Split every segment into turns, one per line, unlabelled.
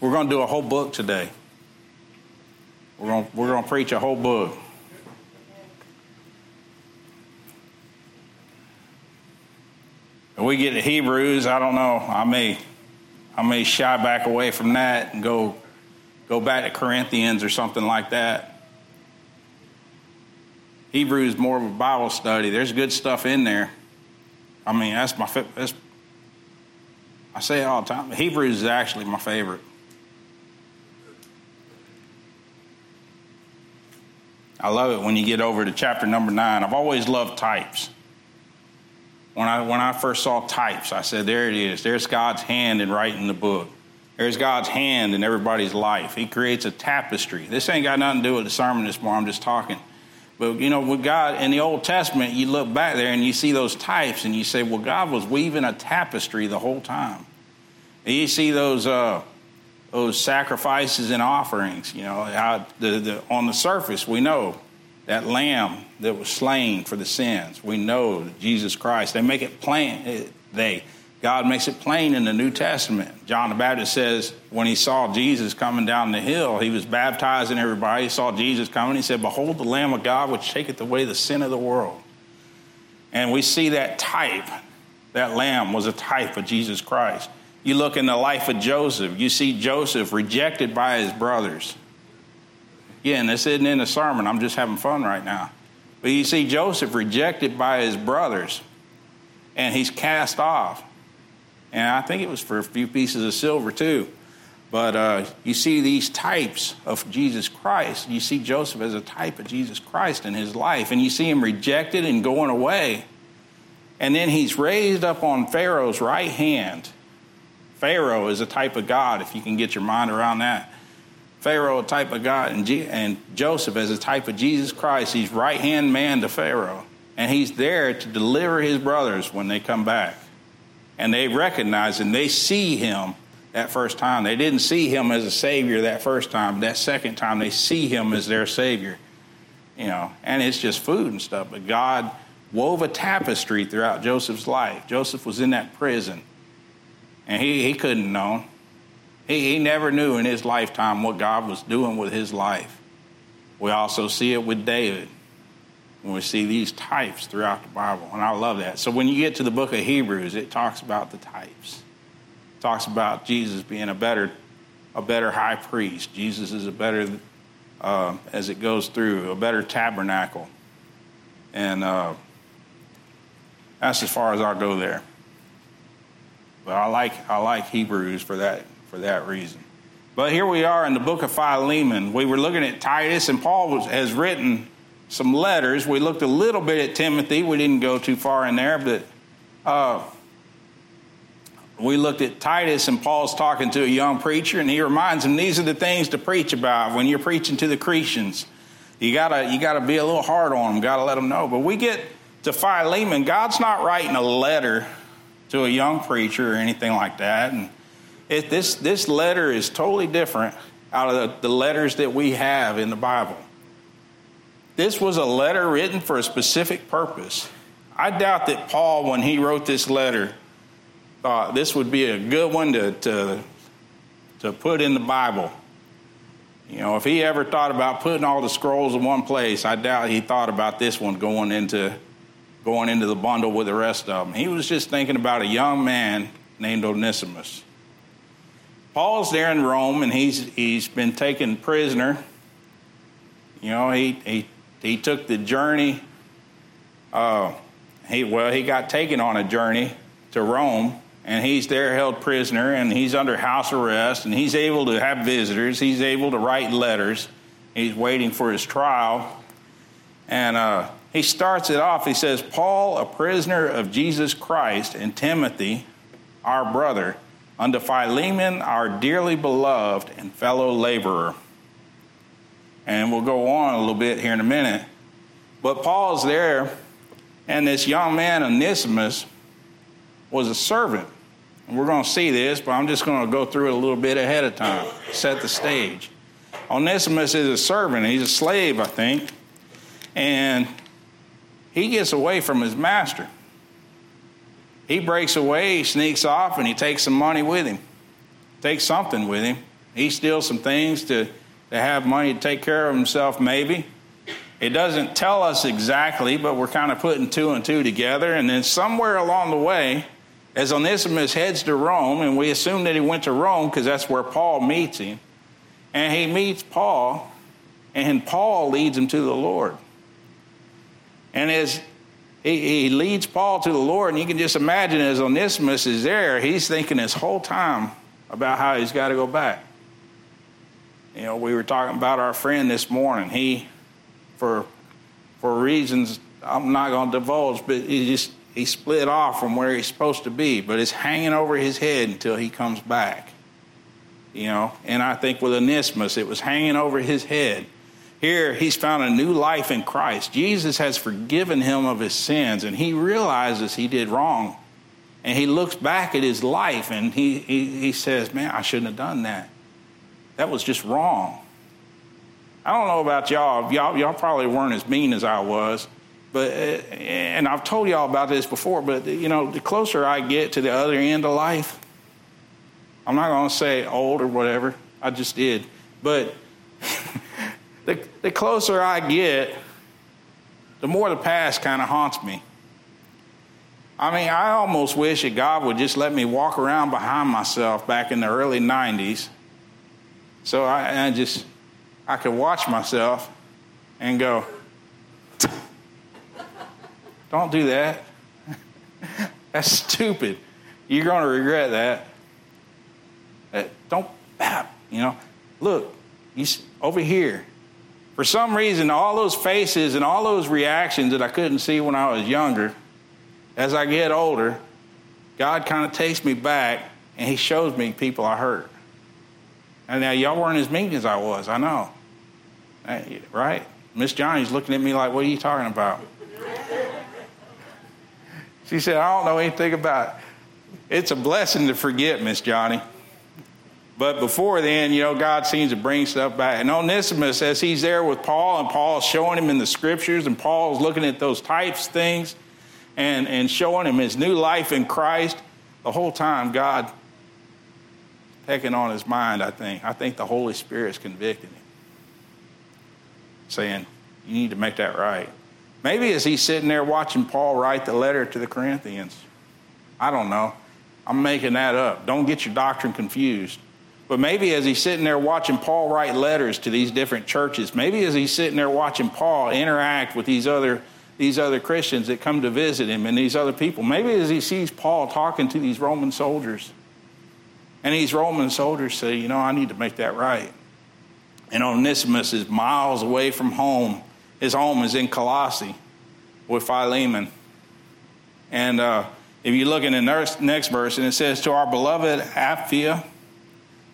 We're going to do a whole book today. We're going, we're going to preach a whole book. When we get to Hebrews, I don't know. I may, I may shy back away from that and go, go back to Corinthians or something like that. Hebrews more of a Bible study. There's good stuff in there. I mean, that's my that's, I say it all the time. Hebrews is actually my favorite. I love it when you get over to chapter number nine. I've always loved types. When I, when I first saw types, I said, there it is. There's God's hand in writing the book. There's God's hand in everybody's life. He creates a tapestry. This ain't got nothing to do with the sermon this morning. I'm just talking. But, you know, with God in the Old Testament, you look back there and you see those types and you say, well, God was weaving a tapestry the whole time. And you see those, uh, those sacrifices and offerings, you know, how the, the, on the surface, we know that lamb that was slain for the sins. We know Jesus Christ. They make it plain. Eh, they God makes it plain in the New Testament. John the Baptist says when he saw Jesus coming down the hill, he was baptizing everybody. He saw Jesus coming. He said, "Behold, the Lamb of God, which taketh away the sin of the world." And we see that type. That lamb was a type of Jesus Christ. You look in the life of Joseph. You see Joseph rejected by his brothers Again, this isn't in the sermon. I'm just having fun right now. But you see Joseph rejected by his brothers, and he's cast off. And I think it was for a few pieces of silver, too. But uh, you see these types of Jesus Christ. You see Joseph as a type of Jesus Christ in his life, and you see him rejected and going away. And then he's raised up on Pharaoh's right hand. Pharaoh is a type of God, if you can get your mind around that. Pharaoh, a type of God, and, G- and Joseph as a type of Jesus Christ. He's right hand man to Pharaoh. And he's there to deliver his brothers when they come back. And they recognize and they see him that first time. They didn't see him as a savior that first time. That second time, they see him as their savior. You know, and it's just food and stuff. But God wove a tapestry throughout Joseph's life. Joseph was in that prison, and he, he couldn't know. He, he never knew in his lifetime what God was doing with his life. We also see it with David when we see these types throughout the Bible, and I love that. So when you get to the book of Hebrews, it talks about the types. It talks about Jesus being a better, a better high priest. Jesus is a better, uh, as it goes through, a better tabernacle, and uh, that's as far as I'll go there. But I like I like Hebrews for that for that reason. But here we are in the book of Philemon. We were looking at Titus, and Paul was, has written some letters. We looked a little bit at Timothy. We didn't go too far in there, but uh, we looked at Titus, and Paul's talking to a young preacher, and he reminds him these are the things to preach about when you're preaching to the Christians. You gotta you gotta be a little hard on them. Gotta let them know. But we get to Philemon. God's not writing a letter to a young preacher or anything like that, and it, this, this letter is totally different out of the, the letters that we have in the Bible. This was a letter written for a specific purpose. I doubt that Paul, when he wrote this letter, thought this would be a good one to, to, to put in the Bible. You know, if he ever thought about putting all the scrolls in one place, I doubt he thought about this one going into going into the bundle with the rest of them. He was just thinking about a young man named Onesimus. Paul's there in Rome and he's, he's been taken prisoner. You know, he, he, he took the journey. Uh, he, well, he got taken on a journey to Rome and he's there held prisoner and he's under house arrest and he's able to have visitors. He's able to write letters. He's waiting for his trial. And uh, he starts it off. He says, Paul, a prisoner of Jesus Christ, and Timothy, our brother unto Philemon, our dearly beloved and fellow laborer. And we'll go on a little bit here in a minute. But Paul's there, and this young man, Onesimus, was a servant. And we're going to see this, but I'm just going to go through it a little bit ahead of time, set the stage. Onesimus is a servant, he's a slave, I think. And he gets away from his master. He breaks away, he sneaks off, and he takes some money with him. Takes something with him. He steals some things to, to have money to take care of himself, maybe. It doesn't tell us exactly, but we're kind of putting two and two together. And then somewhere along the way, as Onesimus heads to Rome, and we assume that he went to Rome because that's where Paul meets him, and he meets Paul, and Paul leads him to the Lord. And as he, he leads Paul to the Lord, and you can just imagine as Onesimus is there, he's thinking this whole time about how he's got to go back. You know, we were talking about our friend this morning. He, for for reasons I'm not going to divulge, but he just he split off from where he's supposed to be, but it's hanging over his head until he comes back. You know, and I think with Onesimus, it was hanging over his head. Here, he's found a new life in Christ. Jesus has forgiven him of his sins, and he realizes he did wrong. And he looks back at his life and he, he, he says, Man, I shouldn't have done that. That was just wrong. I don't know about y'all. Y'all, y'all probably weren't as mean as I was. But uh, and I've told y'all about this before, but you know, the closer I get to the other end of life, I'm not going to say old or whatever. I just did, but the the closer I get, the more the past kind of haunts me. I mean, I almost wish that God would just let me walk around behind myself back in the early '90s, so I, I just I could watch myself and go. Don't do that. That's stupid. You're going to regret that. Uh, don't, you know, look, you, over here. For some reason, all those faces and all those reactions that I couldn't see when I was younger, as I get older, God kind of takes me back and He shows me people I hurt. And now y'all weren't as mean as I was, I know. Right? Miss Johnny's looking at me like, what are you talking about? She said, I don't know anything about it. It's a blessing to forget, Miss Johnny. But before then, you know, God seems to bring stuff back. And Onesimus, as he's there with Paul, and Paul's showing him in the scriptures, and Paul's looking at those types things and, and showing him his new life in Christ, the whole time God taking on his mind, I think. I think the Holy Spirit's convicting him, saying, You need to make that right. Maybe as he's sitting there watching Paul write the letter to the Corinthians. I don't know. I'm making that up. Don't get your doctrine confused. But maybe as he's sitting there watching Paul write letters to these different churches, maybe as he's sitting there watching Paul interact with these other, these other Christians that come to visit him and these other people, maybe as he sees Paul talking to these Roman soldiers, and these Roman soldiers say, You know, I need to make that right. And Onesimus is miles away from home his home is in Colossae with Philemon. And uh, if you look in the next verse, and it says, To our beloved Apphia,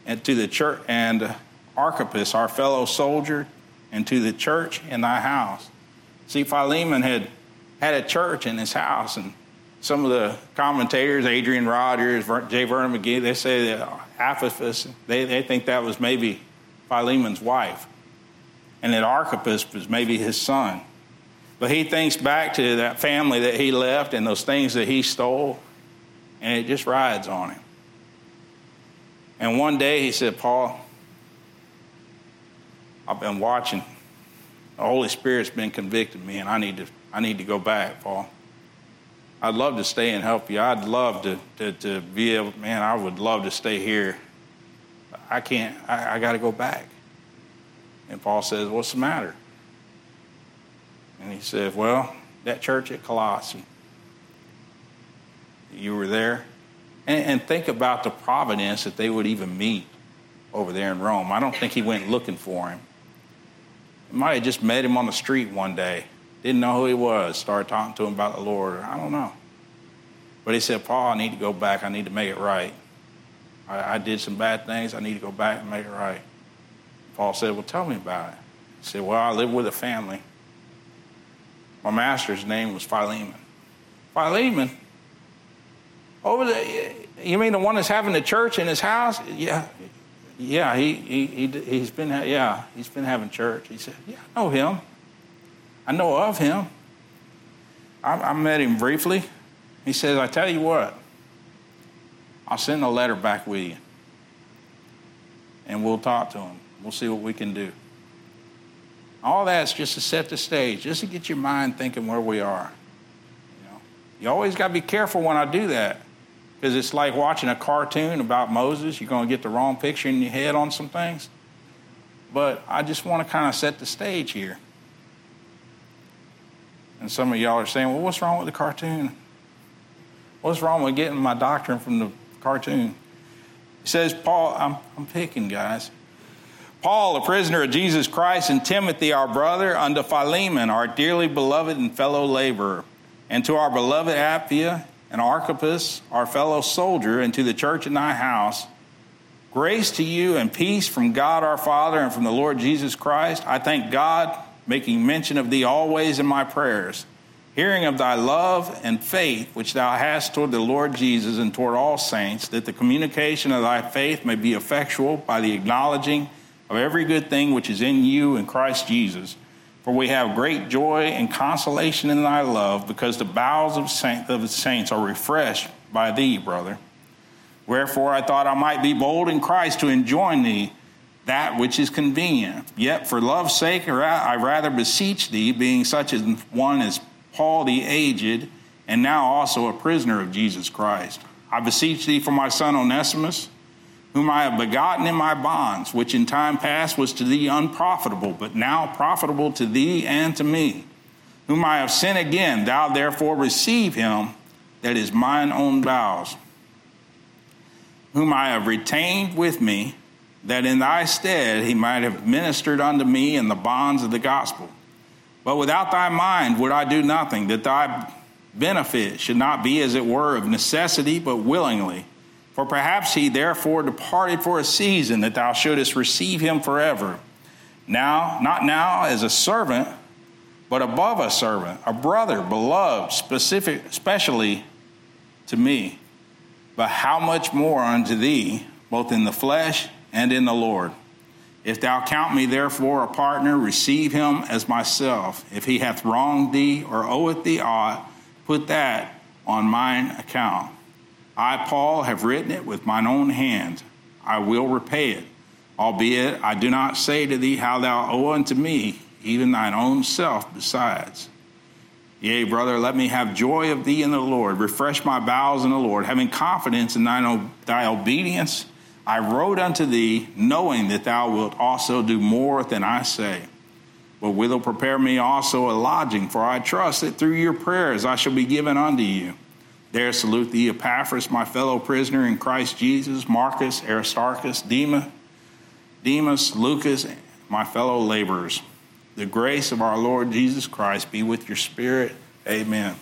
and to the church, and Archippus, our fellow soldier, and to the church in thy house. See, Philemon had had a church in his house, and some of the commentators, Adrian Rogers, J. Vernon McGee, they say that Apphia, they, they think that was maybe Philemon's wife and that Archippus was maybe his son. But he thinks back to that family that he left and those things that he stole, and it just rides on him. And one day he said, Paul, I've been watching. The Holy Spirit's been convicting me, and I need to, I need to go back, Paul. I'd love to stay and help you. I'd love to, to, to be able, man, I would love to stay here. I can't, I, I got to go back. And Paul says, What's the matter? And he said, Well, that church at Colossae, you were there. And, and, think about the providence that they would even meet over there in Rome. I don't think he went looking for him. He might have just met him on the street one day, didn't know who he was, started talking to him about the Lord. I don't know. But he said, Paul, I need to go back. I need to make it right. I, I did some bad things. I need to go back and make it right. Paul said, Well, tell me about it. He said, Well, I live with a family. My master's name was Philemon. Philemon? Over the, you mean the one that's having the church in his house? Yeah, yeah, he, he, he, he's been, yeah, he's been having church. He said, yeah, I know him. I know of him. I, I met him briefly. He says, I tell you what, I'll send a letter back with you. and we'll talk to him. We'll see what we can do. All that's just to set the stage, just to get your mind thinking where we are. You, know, you always got to be careful when I do that because it's like watching a cartoon about Moses. You're going to get the wrong picture in your head on some things. But I just want to kind of set the stage here. And some of y'all are saying, well, what's wrong with the cartoon? What's wrong with getting my doctrine from the cartoon? He says, Paul, I'm, I'm picking, guys. Paul, a prisoner of Jesus Christ, and Timothy, our brother, unto Philemon, our dearly beloved and fellow laborer, and to our beloved Apphia and Archippus, our fellow soldier, and to the church in thy house, grace to you and peace from God our Father and from the Lord Jesus Christ. I thank God making mention of thee always in my prayers, hearing of thy love and faith which thou hast toward the Lord Jesus and toward all saints, that the communication of thy faith may be effectual by the acknowledging of every good thing which is in you in Christ Jesus. For we have great joy and consolation in thy love, because the bowels of, saint, of the saints are refreshed by thee, brother. Wherefore I thought I might be bold in Christ to enjoin thee that which is convenient. Yet for love's sake, I rather beseech thee, being such as one as Paul the aged, and now also a prisoner of Jesus Christ. I beseech thee for my son Onesimus, whom I have begotten in my bonds, which in time past was to thee unprofitable, but now profitable to thee and to me, whom I have sent again. Thou therefore receive him that is mine own bowels, whom I have retained with me that in thy stead he might have ministered unto me in the bonds of the gospel. But without thy mind would I do nothing, that thy benefit should not be as it were of necessity, but willingly. For perhaps he therefore departed for a season, that thou shouldest receive him forever. Now, not now as a servant, but above a servant, a brother, beloved, specific, especially to me. But how much more unto thee, both in the flesh and in the Lord. If thou count me therefore a partner, receive him as myself. If he hath wronged thee or oweth thee aught, put that on mine account. I, Paul, have written it with mine own hand. I will repay it. Albeit I do not say to thee how thou owe unto me, even thine own self besides. Yea, brother, let me have joy of thee in the Lord. Refresh my bowels in the Lord, having confidence in thine, thy obedience I wrote unto thee, knowing that thou wilt also do more than I say. But will prepare me also a lodging, for I trust that through your prayers I shall be given unto you. There salute thee, Epaphras, my fellow prisoner in Christ Jesus, Marcus, Aristarchus, Demas, Demas, Lucas, my fellow laborers. The grace of our Lord Jesus Christ be with your spirit. Amen.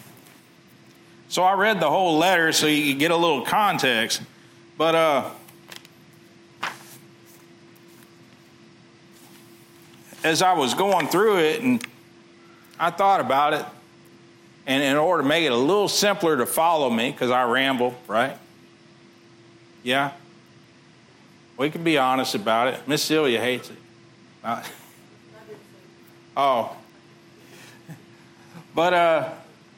So I read the whole letter so you get a little context, but uh, as I was going through it and I thought about it, and in order to make it a little simpler to follow me, because I ramble, right? Yeah? We can be honest about it. Miss Celia hates it. Uh, oh. But uh,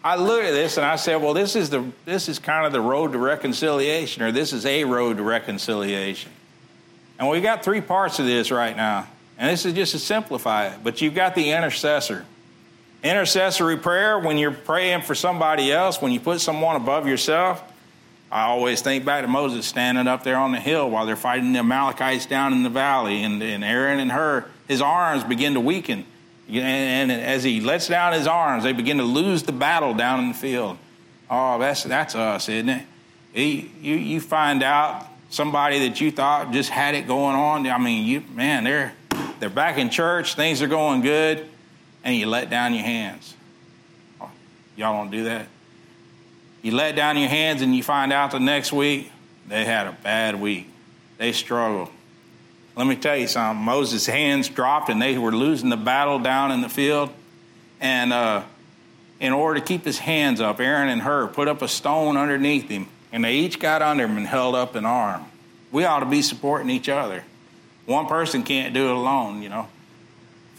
I looked at this and I said, well, this is, the, this is kind of the road to reconciliation, or this is a road to reconciliation. And we've got three parts of this right now. And this is just to simplify it, but you've got the intercessor. Intercessory prayer, when you're praying for somebody else, when you put someone above yourself, I always think back to Moses standing up there on the hill while they're fighting the Amalekites down in the valley, and, and Aaron and Hur, his arms begin to weaken. And, and as he lets down his arms, they begin to lose the battle down in the field. Oh, that's, that's us, isn't it? He, you, you find out somebody that you thought just had it going on. I mean, you man, they're they're back in church, things are going good, and you let down your hands. Y'all don't do that? You let down your hands and you find out the next week they had a bad week. They struggled. Let me tell you something. Moses' hands dropped and they were losing the battle down in the field. And uh, in order to keep his hands up, Aaron and Hur put up a stone underneath him, and they each got under him and held up an arm. We ought to be supporting each other. One person can't do it alone, you know.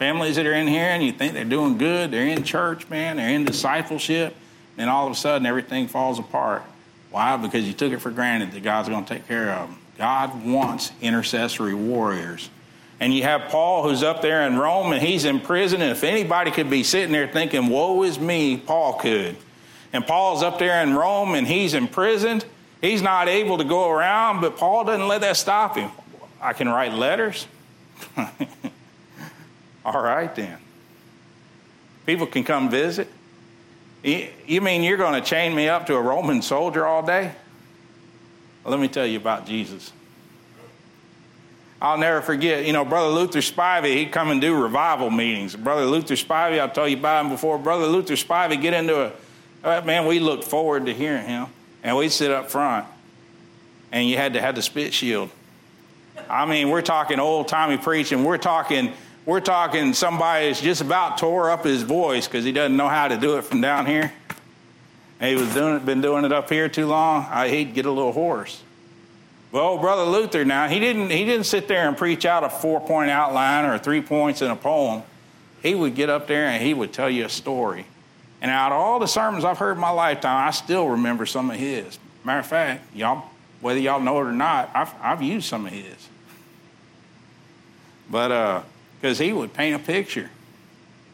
Families that are in here and you think they're doing good, they're in church, man, they're in discipleship, and all of a sudden everything falls apart. Why? Because you took it for granted that God's going to take care of them. God wants intercessory warriors. And you have Paul who's up there in Rome and he's in prison. And if anybody could be sitting there thinking, woe is me, Paul could. And Paul's up there in Rome and he's imprisoned. He's not able to go around, but Paul doesn't let that stop him. I can write letters. All right, then. People can come visit. You mean you're going to chain me up to a Roman soldier all day? Well, let me tell you about Jesus. I'll never forget, you know, Brother Luther Spivey, he'd come and do revival meetings. Brother Luther Spivey, I'll tell you about him before. Brother Luther Spivey get into a, uh, man, we looked forward to hearing him. And we'd sit up front. And you had to have the spit shield. I mean, we're talking old timey preaching. We're talking we're talking somebody's just about tore up his voice because he doesn't know how to do it from down here. And he was doing it, been doing it up here too long. I, he'd get a little hoarse. Well, brother Luther, now he didn't he didn't sit there and preach out a four point outline or three points in a poem. He would get up there and he would tell you a story. And out of all the sermons I've heard in my lifetime, I still remember some of his. Matter of fact, y'all, whether y'all know it or not, I've, I've used some of his. But uh, because he would paint a picture.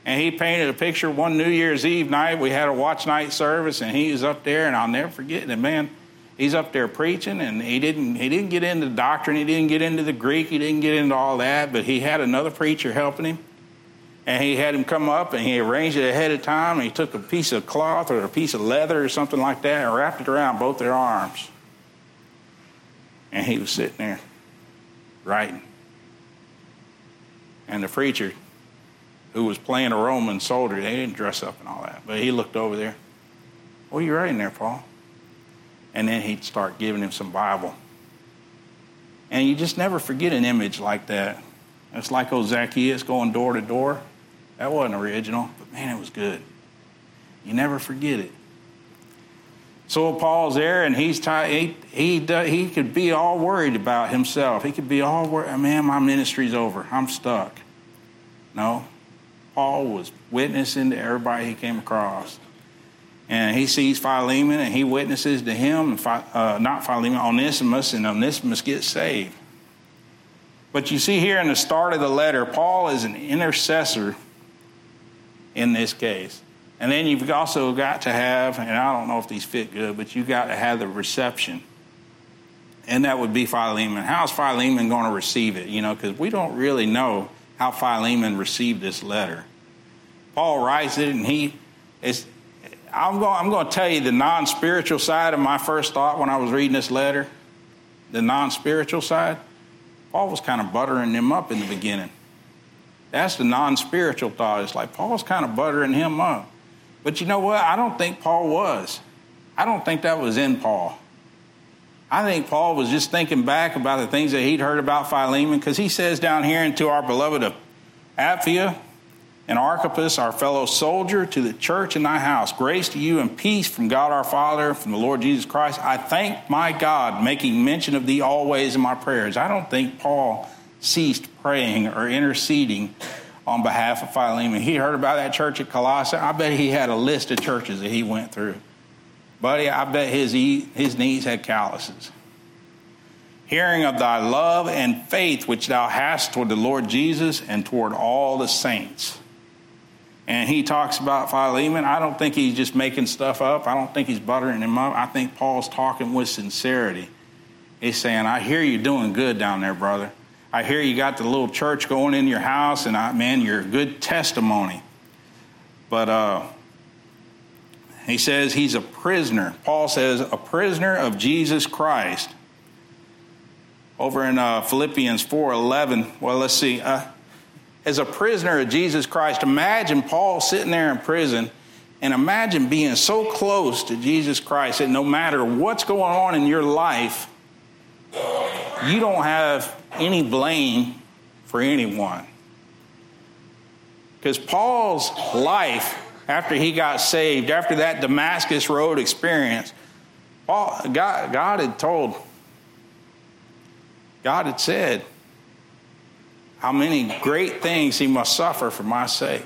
And he painted a picture one New Year's Eve night. We had a watch night service, and he was up there, and I'll never forget it. Man, he's up there preaching, and he didn't he didn't get into doctrine, he didn't get into the Greek, he didn't get into all that, but he had another preacher helping him. And he had him come up and he arranged it ahead of time. And he took a piece of cloth or a piece of leather or something like that and wrapped it around both their arms. And he was sitting there writing. And the preacher, who was playing a Roman soldier, they didn't dress up and all that, but he looked over there. What are you writing there, Paul? And then he'd start giving him some Bible. And you just never forget an image like that. It's like old Zacchaeus going door to door. That wasn't original, but man, it was good. You never forget it. So Paul's there, and he's t- he, he, he could be all worried about himself. He could be all worried, man, my ministry's over. I'm stuck. No. Paul was witnessing to everybody he came across. And he sees Philemon, and he witnesses to him, uh, not Philemon, Onesimus, and Onesimus gets saved. But you see here in the start of the letter, Paul is an intercessor in this case. And then you've also got to have, and I don't know if these fit good, but you've got to have the reception. And that would be Philemon. How's Philemon going to receive it? You know, because we don't really know how Philemon received this letter. Paul writes it, and he is. I'm going, I'm going to tell you the non spiritual side of my first thought when I was reading this letter. The non spiritual side. Paul was kind of buttering them up in the beginning. That's the non spiritual thought. It's like Paul's kind of buttering him up. But you know what? I don't think Paul was. I don't think that was in Paul. I think Paul was just thinking back about the things that he'd heard about Philemon because he says down here into our beloved Apphia and Archippus, our fellow soldier, to the church in thy house. Grace to you and peace from God our Father, from the Lord Jesus Christ. I thank my God, making mention of thee always in my prayers. I don't think Paul ceased praying or interceding on behalf of Philemon. He heard about that church at Colossae. I bet he had a list of churches that he went through. Buddy, I bet his, his knees had calluses. Hearing of thy love and faith which thou hast toward the Lord Jesus and toward all the saints. And he talks about Philemon. I don't think he's just making stuff up. I don't think he's buttering him up. I think Paul's talking with sincerity. He's saying, I hear you doing good down there, brother. I hear you got the little church going in your house, and I, man, you're a good testimony. But uh, he says he's a prisoner. Paul says, a prisoner of Jesus Christ. Over in uh, Philippians 4:11. Well, let's see. Uh, as a prisoner of Jesus Christ, imagine Paul sitting there in prison, and imagine being so close to Jesus Christ that no matter what's going on in your life, you don't have any blame for anyone. Because Paul's life, after he got saved, after that Damascus Road experience, Paul, God, God had told, God had said how many great things he must suffer for my sake.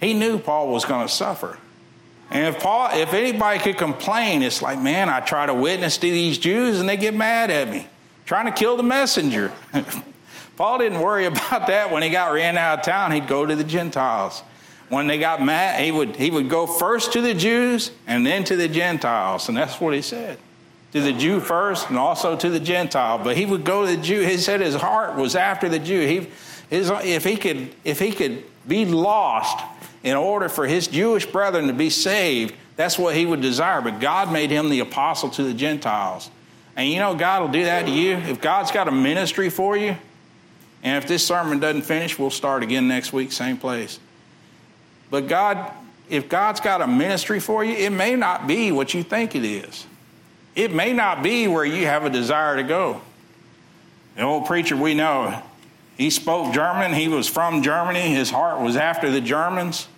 He knew Paul was going to suffer. And if Paul, if anybody could complain, it's like, man, I try to witness to these Jews and they get mad at me, trying to kill the messenger. Paul didn't worry about that when he got ran out of town. He'd go to the Gentiles. When they got mad, he would he would go first to the Jews and then to the Gentiles, and that's what he said. To the Jew first, and also to the Gentile. But he would go to the Jew. He said his heart was after the Jew. He, his, if he could, if he could be lost in order for his Jewish brethren to be saved, that's what he would desire. But God made him the apostle to the Gentiles. And you know, God will do that to you. If God's got a ministry for you, and if this sermon doesn't finish, we'll start again next week, same place. But God, if God's got a ministry for you, it may not be what you think it is. It may not be where you have a desire to go. The old preacher we know, he spoke German, he was from Germany, his heart was after the Germans.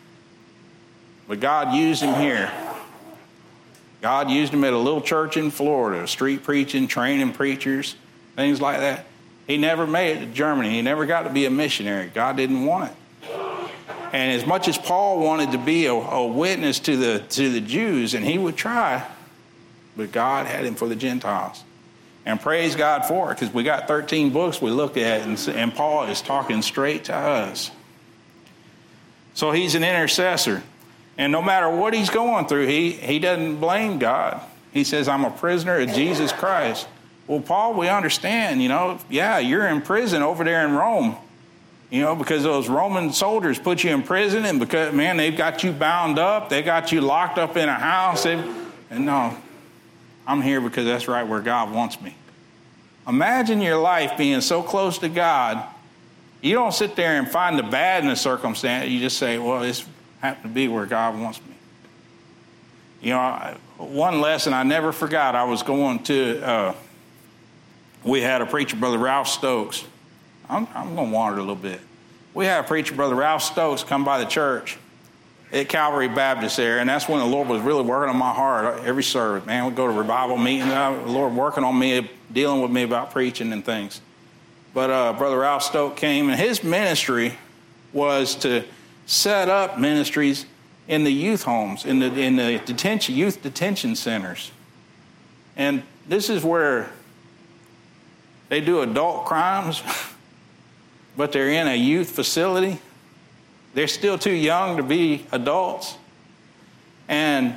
But God used him here. God used him at a little church in Florida, street preaching, training preachers, things like that. He never made it to Germany. He never got to be a missionary. God didn't want it. And as much as Paul wanted to be a, a witness to the, to the Jews, and he would try, but God had him for the Gentiles. And praise God for it, because we got 13 books we look at, and, and Paul is talking straight to us. So he's an intercessor. And no matter what he's going through, he, he doesn't blame God. He says, I'm a prisoner of Jesus Christ. Well, Paul, we understand, you know, yeah, you're in prison over there in Rome you know, because those Roman soldiers put you in prison, and because, man, they've got you bound up, they got you locked up in a house. and no, I'm here because that's right where God wants me. Imagine your life being so close to God, you don't sit there and find the bad in the circumstance. You just say, well, this happened to be where God wants me. You know, one lesson I never forgot, I was going to, uh, we had a preacher, Brother Ralph Stokes I'm, I'm going to wander a little bit. We had a preacher, Brother Ralph Stokes, come by the church at Calvary Baptist there, and that's when the Lord was really working on my heart every service. Man, we go to revival meeting, uh, the Lord working on me, dealing with me about preaching and things. But uh, Brother Ralph Stokes came, and his ministry was to set up ministries in the youth homes, in the, in the detention, youth detention centers. And this is where they do adult crimes. but they're in a youth facility. They're still too young to be adults. And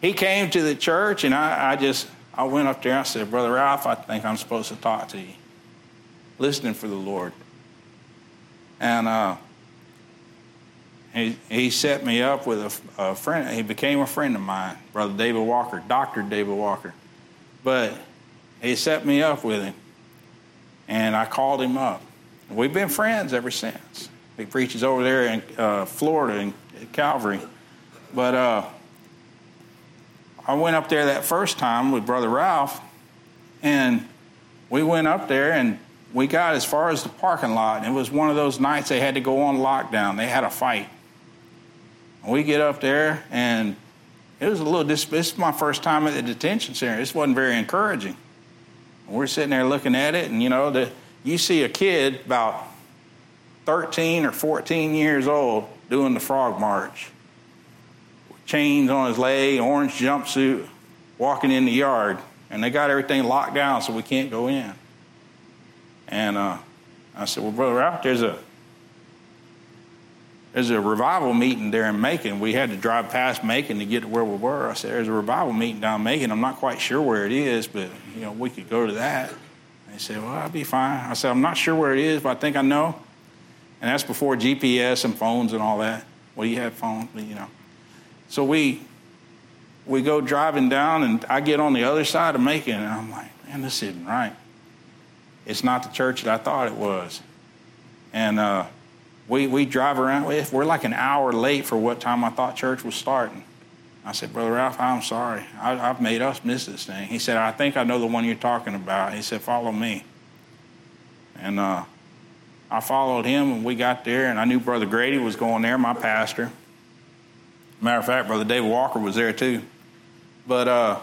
he came to the church, and I, I just I went up there. I said, Brother Ralph, I think I'm supposed to talk to you, listening for the Lord. And uh, he, set me up with a, a, friend. He became a friend of mine, Brother David Walker, Dr. David Walker. But he set me up with him, and I called him up. We've been friends ever since. He preaches over there in uh, Florida in Calvary. But uh, I went up there that first time with Brother Ralph, and we went up there and we got as far as the parking lot. And it was one of those nights they had to go on lockdown. They had a fight. We get up there, and it was a little. This, this is my first time at the detention center. This wasn't very encouraging. We're sitting there looking at it, and you know the you see a kid about 13 or 14 years old doing the frog march, chains on his leg, orange jumpsuit, walking in the yard, and they got everything locked down so we can't go in. And uh, I said, "Well, brother, out there's a there's a revival meeting there in Macon. We had to drive past Macon to get to where we were. I said, there's a revival meeting down Macon. I'm not quite sure where it is, but you know we could go to that." He said, Well, I'll be fine. I said, I'm not sure where it is, but I think I know. And that's before GPS and phones and all that. Well, you had phones, but you know. So we we go driving down, and I get on the other side of Macon, and I'm like, man, this isn't right. It's not the church that I thought it was. And uh, we, we drive around, we're like an hour late for what time I thought church was starting. I said, Brother Ralph, I'm sorry. I, have made us miss this thing. He said, I think I know the one you're talking about. He said, Follow me. And uh, I followed him, and we got there, and I knew Brother Grady was going there, my pastor. Matter of fact, Brother David Walker was there too. But uh,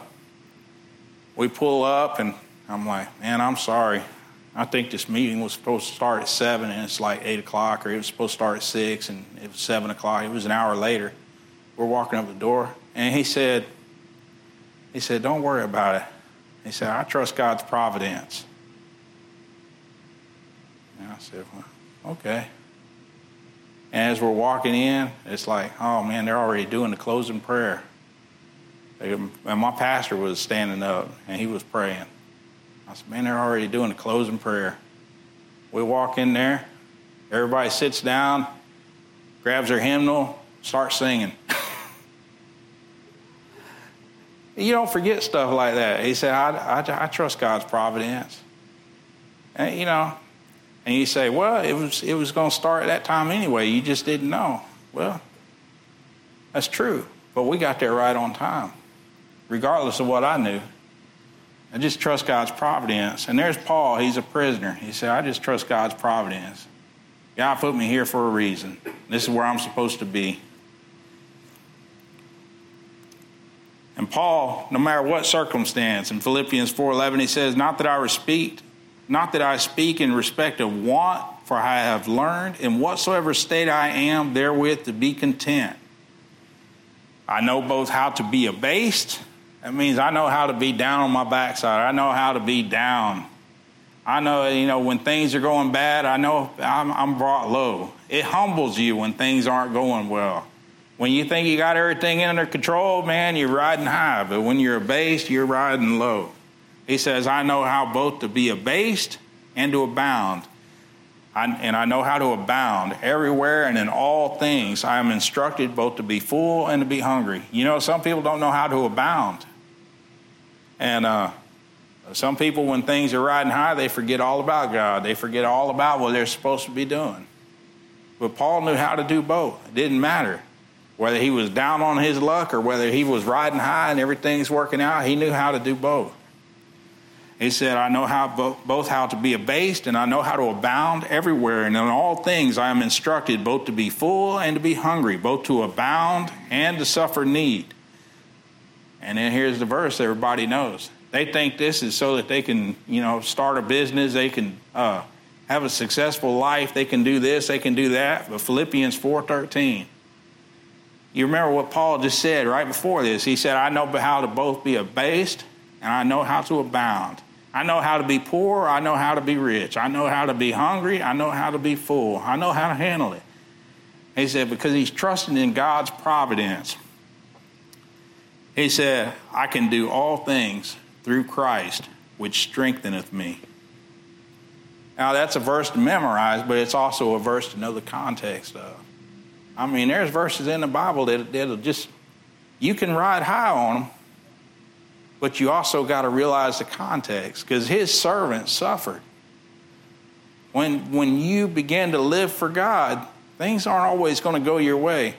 we pull up, and I'm like, Man, I'm sorry. I think this meeting was supposed to start at 7, and it's like 8 o'clock, or it was supposed to start at 6, and it was 7 o'clock. It was an hour later. We're walking up the door, And he said, he said, don't worry about it. He said, I trust God's providence. And I said, well, okay. And as we're walking in, it's like, oh man, they're already doing the closing prayer. And my pastor was standing up and he was praying. I said, man, they're already doing the closing prayer. We walk in there, everybody sits down, grabs their hymnal, starts singing. you don't forget stuff like that. He said, I, I, I trust God's providence. And, you know, and you say, well, it was, it was going to start at that time anyway. You just didn't know. Well, that's true. But we got there right on time, regardless of what I knew. I just trust God's providence. And there's Paul. He's a prisoner. He said, I just trust God's providence. God put me here for a reason. This is where I'm supposed to be. And Paul, no matter what circumstance, in Philippians 4:11 he says, "Not that I speak not that I speak in respect of want, for I have learned in whatsoever state I am therewith to be content. I know both how to be abased, that means I know how to be down on my backside. I know how to be down. I know, you know, when things are going bad, I know I'm, I'm brought low. It humbles you when things aren't going well. When you think you got everything under control, man, you're riding high. But when you're abased, you're riding low. He says, I know how both to be abased and to abound. I, and I know how to abound everywhere and in all things. I am instructed both to be full and to be hungry. You know, some people don't know how to abound. And uh, some people, when things are riding high, they forget all about God. They forget all about what they're supposed to be doing. But Paul knew how to do both. It didn't matter whether he was down on his luck or whether he was riding high and everything's working out. He knew how to do both. He said, I know how both how to be abased and I know how to abound everywhere. And in all things I am instructed both to be full and to be hungry, both to abound and to suffer need. And then here's the verse everybody knows. They think this is so that they can, you know, start a business, they can uh, have a successful life, they can do this, they can do that. But Philippians 4:13. You remember what Paul just said right before this. He said, I know how to both be abased and I know how to abound. I know how to be poor. I know how to be rich. I know how to be hungry. I know how to be full. I know how to handle it. He said, because he's trusting in God's providence. He said, I can do all things through Christ, which strengtheneth me. Now, that's a verse to memorize, but it's also a verse to know the context of. I mean, there's verses in the Bible that, that'll just, you can ride high on them, but you also got to realize the context because his servant suffered. When, when you begin to live for God, things aren't always going to go your way.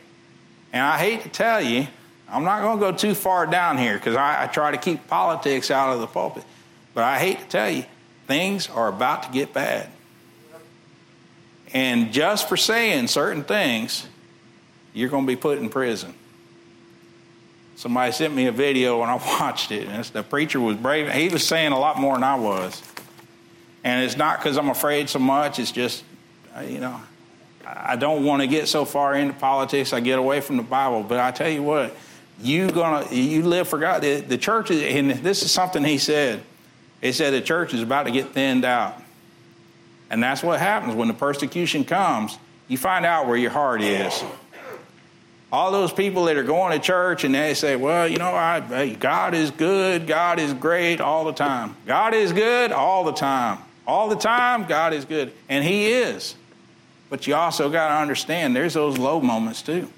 And I hate to tell you, I'm not going to go too far down here because I, I try to keep politics out of the pulpit. But I hate to tell you, things are about to get bad. And just for saying certain things, you're going to be put in prison. Somebody sent me a video and I watched it, and the preacher was brave. He was saying a lot more than I was. And it's not because I'm afraid so much, it's just, uh, you know, I don't want to get so far into politics, I get away from the Bible. But I tell you what, you gonna you live for God. The, the church is, and this is something he said. He said the church is about to get thinned out. And that's what happens when the persecution comes. You find out where your heart is all those people that are going to church and they say, well, you know, I, God is good, God is great all the time. God is good all the time. All the time, God is good. And He is. But you also got to understand there's those low moments too.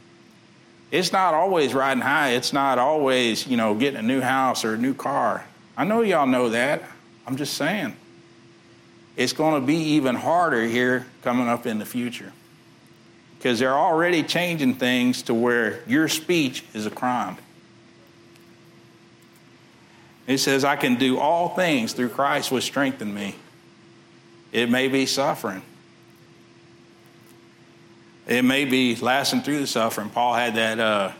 It's not always riding high. It's not always, you know, getting a new house or a new car. I know y'all know that. I'm just saying. It's going to be even harder here coming up in the future because they're already changing things to where your speech is a crime. He says, I can do all things through Christ which strengthen me. It may be suffering. It may be lasting through the suffering. Paul had that. Uh,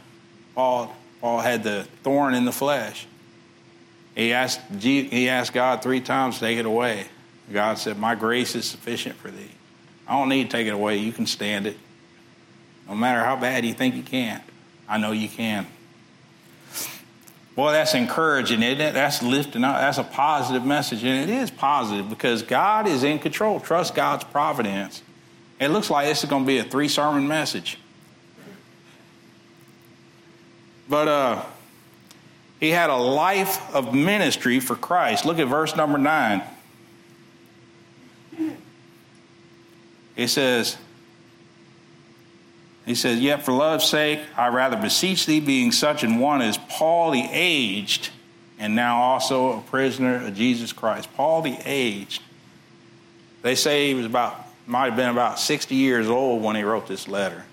Paul Paul had the thorn in the flesh. He asked he asked God three times take it away. God said, "My grace is sufficient for thee. I don't need to take it away. You can stand it." No matter how bad you think you can, I know you can. Boy, that's encouraging, isn't it? That's lifting up. That's a positive message. And it is positive because God is in control. Trust God's providence. It looks like this is going to be a three sermon message. But uh, he had a life of ministry for Christ. Look at verse number nine. It says, he says, Yet for love's sake, I rather beseech thee, being such an one as Paul the aged, and now also a prisoner of Jesus Christ. Paul the aged. They say he was about, might have been about 60 years old when he wrote this letter.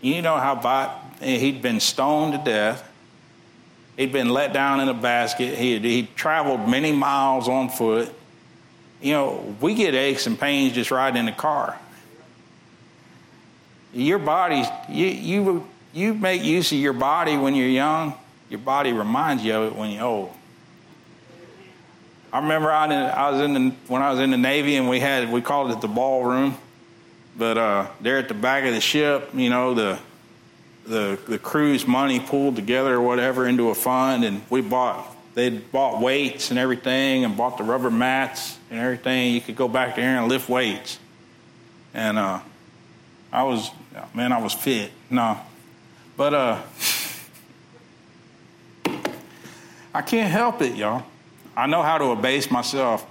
You know how he'd been stoned to death. He'd been let down in a basket. He he traveled many miles on foot. You know, we get aches and pains just riding in the car. Your body, you, you, you make use of your body when you're young. Your body reminds you of it when you're old. I remember I, I was in the, when I was in the Navy and we had, we called it the ballroom. But uh, there at the back of the ship, you know, the, the, the crew's money pooled together or whatever into a fund, and we bought, they bought weights and everything and bought the rubber mats and everything. You could go back there and lift weights. And uh, I was, man, I was fit. No. But uh, I can't help it, y'all. I know how to abase myself.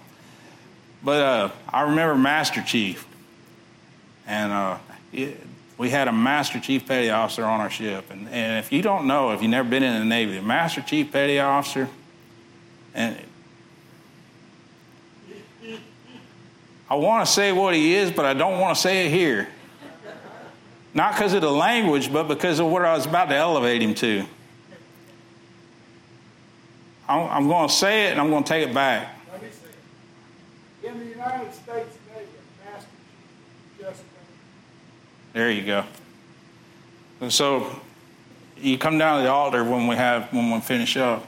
But uh, I remember Master Chief. And uh, it, we had a Master Chief Petty Officer on our ship. And, and if you don't know, if you've never been in the Navy, a Master Chief Petty Officer, and I want to say what he is, but I don't want to say it here. Not because of the language, but because of what I was about to elevate him to. I'm, I'm going to say it and I'm going to take it back.
Let me see. In the United States Navy, Master just
There you go. And so you come down to the altar when we have when we finish up.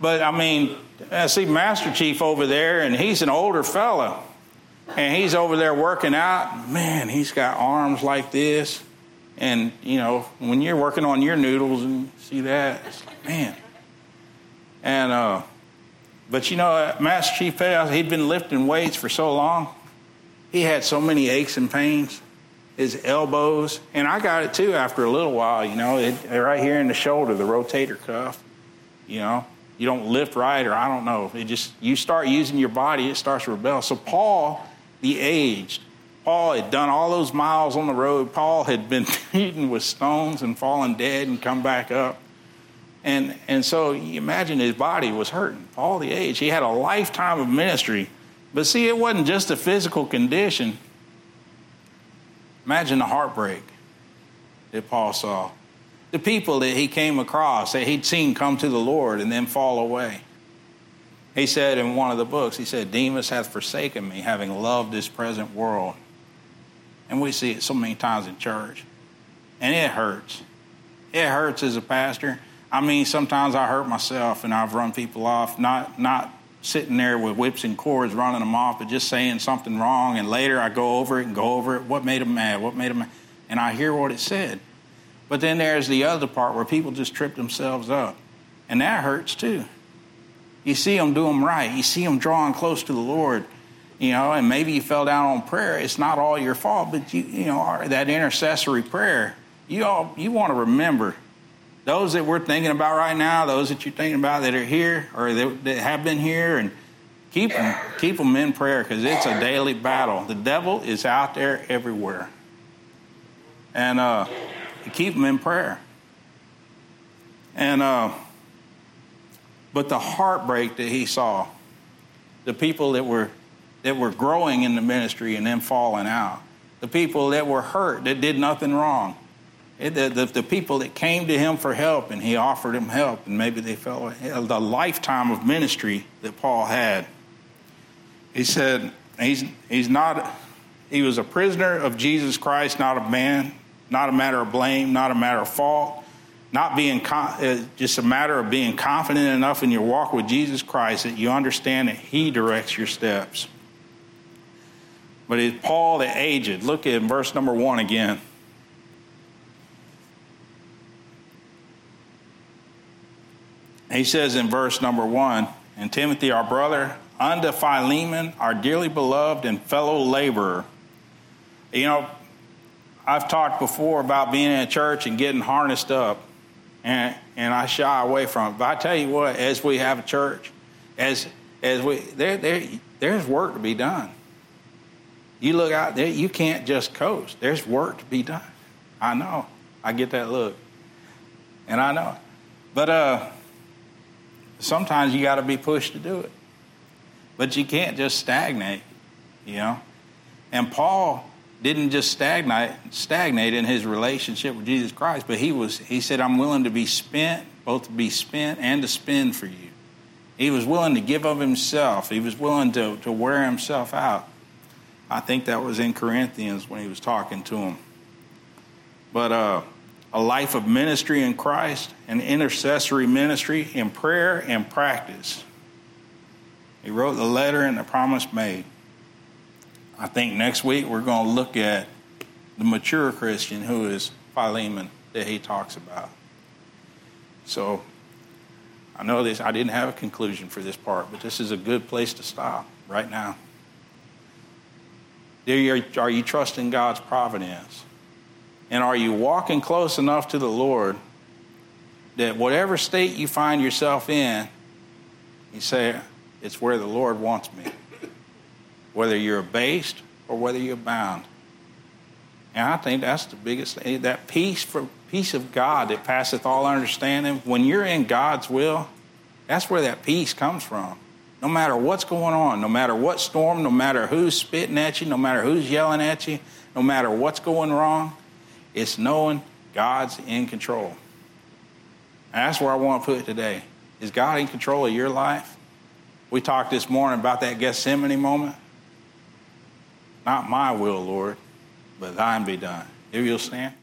But I mean, I see Master Chief over there, and he's an older fella and he's over there working out. Man, he's got arms like this. And, you know, when you're working on your noodles and see that, it's like, man. And, uh, but you know, Master Chief Petty, he'd been lifting weights for so long. He had so many aches and pains, his elbows. And I got it too after a little while, you know, it, right here in the shoulder, the rotator cuff, you know. You don't lift right, or I don't know. It just, you start using your body, it starts to rebel. So Paul the aged. Paul had done all those miles on the road. Paul had been beaten with stones and fallen dead and come back up. And, and so you imagine his body was hurting. Paul the age. He had a lifetime of ministry. But see, it wasn't just a physical condition. Imagine the heartbreak that Paul saw. The people that he came across that he'd seen come to the Lord and then fall away. He said in one of the books, he said, Demas hath forsaken me, having loved this present world. And we see it so many times in church. And it hurts. It hurts as a pastor. I mean, sometimes I hurt myself and I've run people off, not, not sitting there with whips and cords running them off, but just saying something wrong. And later I go over it and go over it. What made them mad? What made them mad? And I hear what it said. But then there's the other part where people just trip themselves up. And that hurts too. You see them do them right. You see them drawing close to the Lord, you know, and maybe you fell down on prayer. It's not all your fault, but you, you know, that intercessory prayer, you all, you want to remember those that we're thinking about right now, those that you're thinking about that are here or that, that have been here, and keep them, keep them in prayer because it's a daily battle. The devil is out there everywhere, and uh, keep them in prayer. And uh, but the heartbreak that he saw, the people that were that were growing in the ministry and then falling out, the people that were hurt that did nothing wrong, the, the, the, people that came to him for help and he offered them help and maybe they felt the lifetime of ministry that Paul had. He said he's he's not he was a prisoner of Jesus Christ, not a man, not a matter of blame, not a matter of fault not being uh, just a matter of being confident enough in your walk with Jesus Christ that you understand that He directs your steps. But it's Paul the aged. Look at verse number one again. He says in verse number one, and Timothy, our brother, unto Philemon, our dearly beloved and fellow laborer. You know, I've talked before about being in a church and getting harnessed up, and, and I shy away from it. But I tell you what, as we have a church, as, as we, there, there, there's work to be done. You look out there, you can't just coast. There's work to be done. I know. I get that look. And I know. But uh, sometimes you got to be pushed to do it. But you can't just stagnate, you know. And Paul didn't just stagnate stagnate in his relationship with Jesus Christ, but he was he said, I'm willing to be spent, both to be spent and to spend for you. He was willing to give of himself. He was willing to, to wear himself out. I think that was in Corinthians when he was talking to him. But uh, a life of ministry in Christ, an intercessory ministry in prayer and practice. He wrote the letter and the promise made. I think next week we're going to look at the mature Christian who is Philemon that he talks about. So I know this, I didn't have a conclusion for this part, but this is a good place to stop right now. Are you trusting God's providence? And are you walking close enough to the Lord that whatever state you find yourself in, you say, it's where the Lord wants me. Whether you're abased or whether you're bound. And I think that's the biggest thing. That peace for peace of God that passeth all understanding. When you're in God's will, that's where that peace comes from. No matter what's going on, no matter what storm, no matter who's spitting at you, no matter who's yelling at you, no matter what's going wrong, it's knowing God's in control. That's where I want to put it today. Is God in control of your life? We talked this morning about that Gethsemane moment. Not my will, Lord, but thine be done. If you'll stand.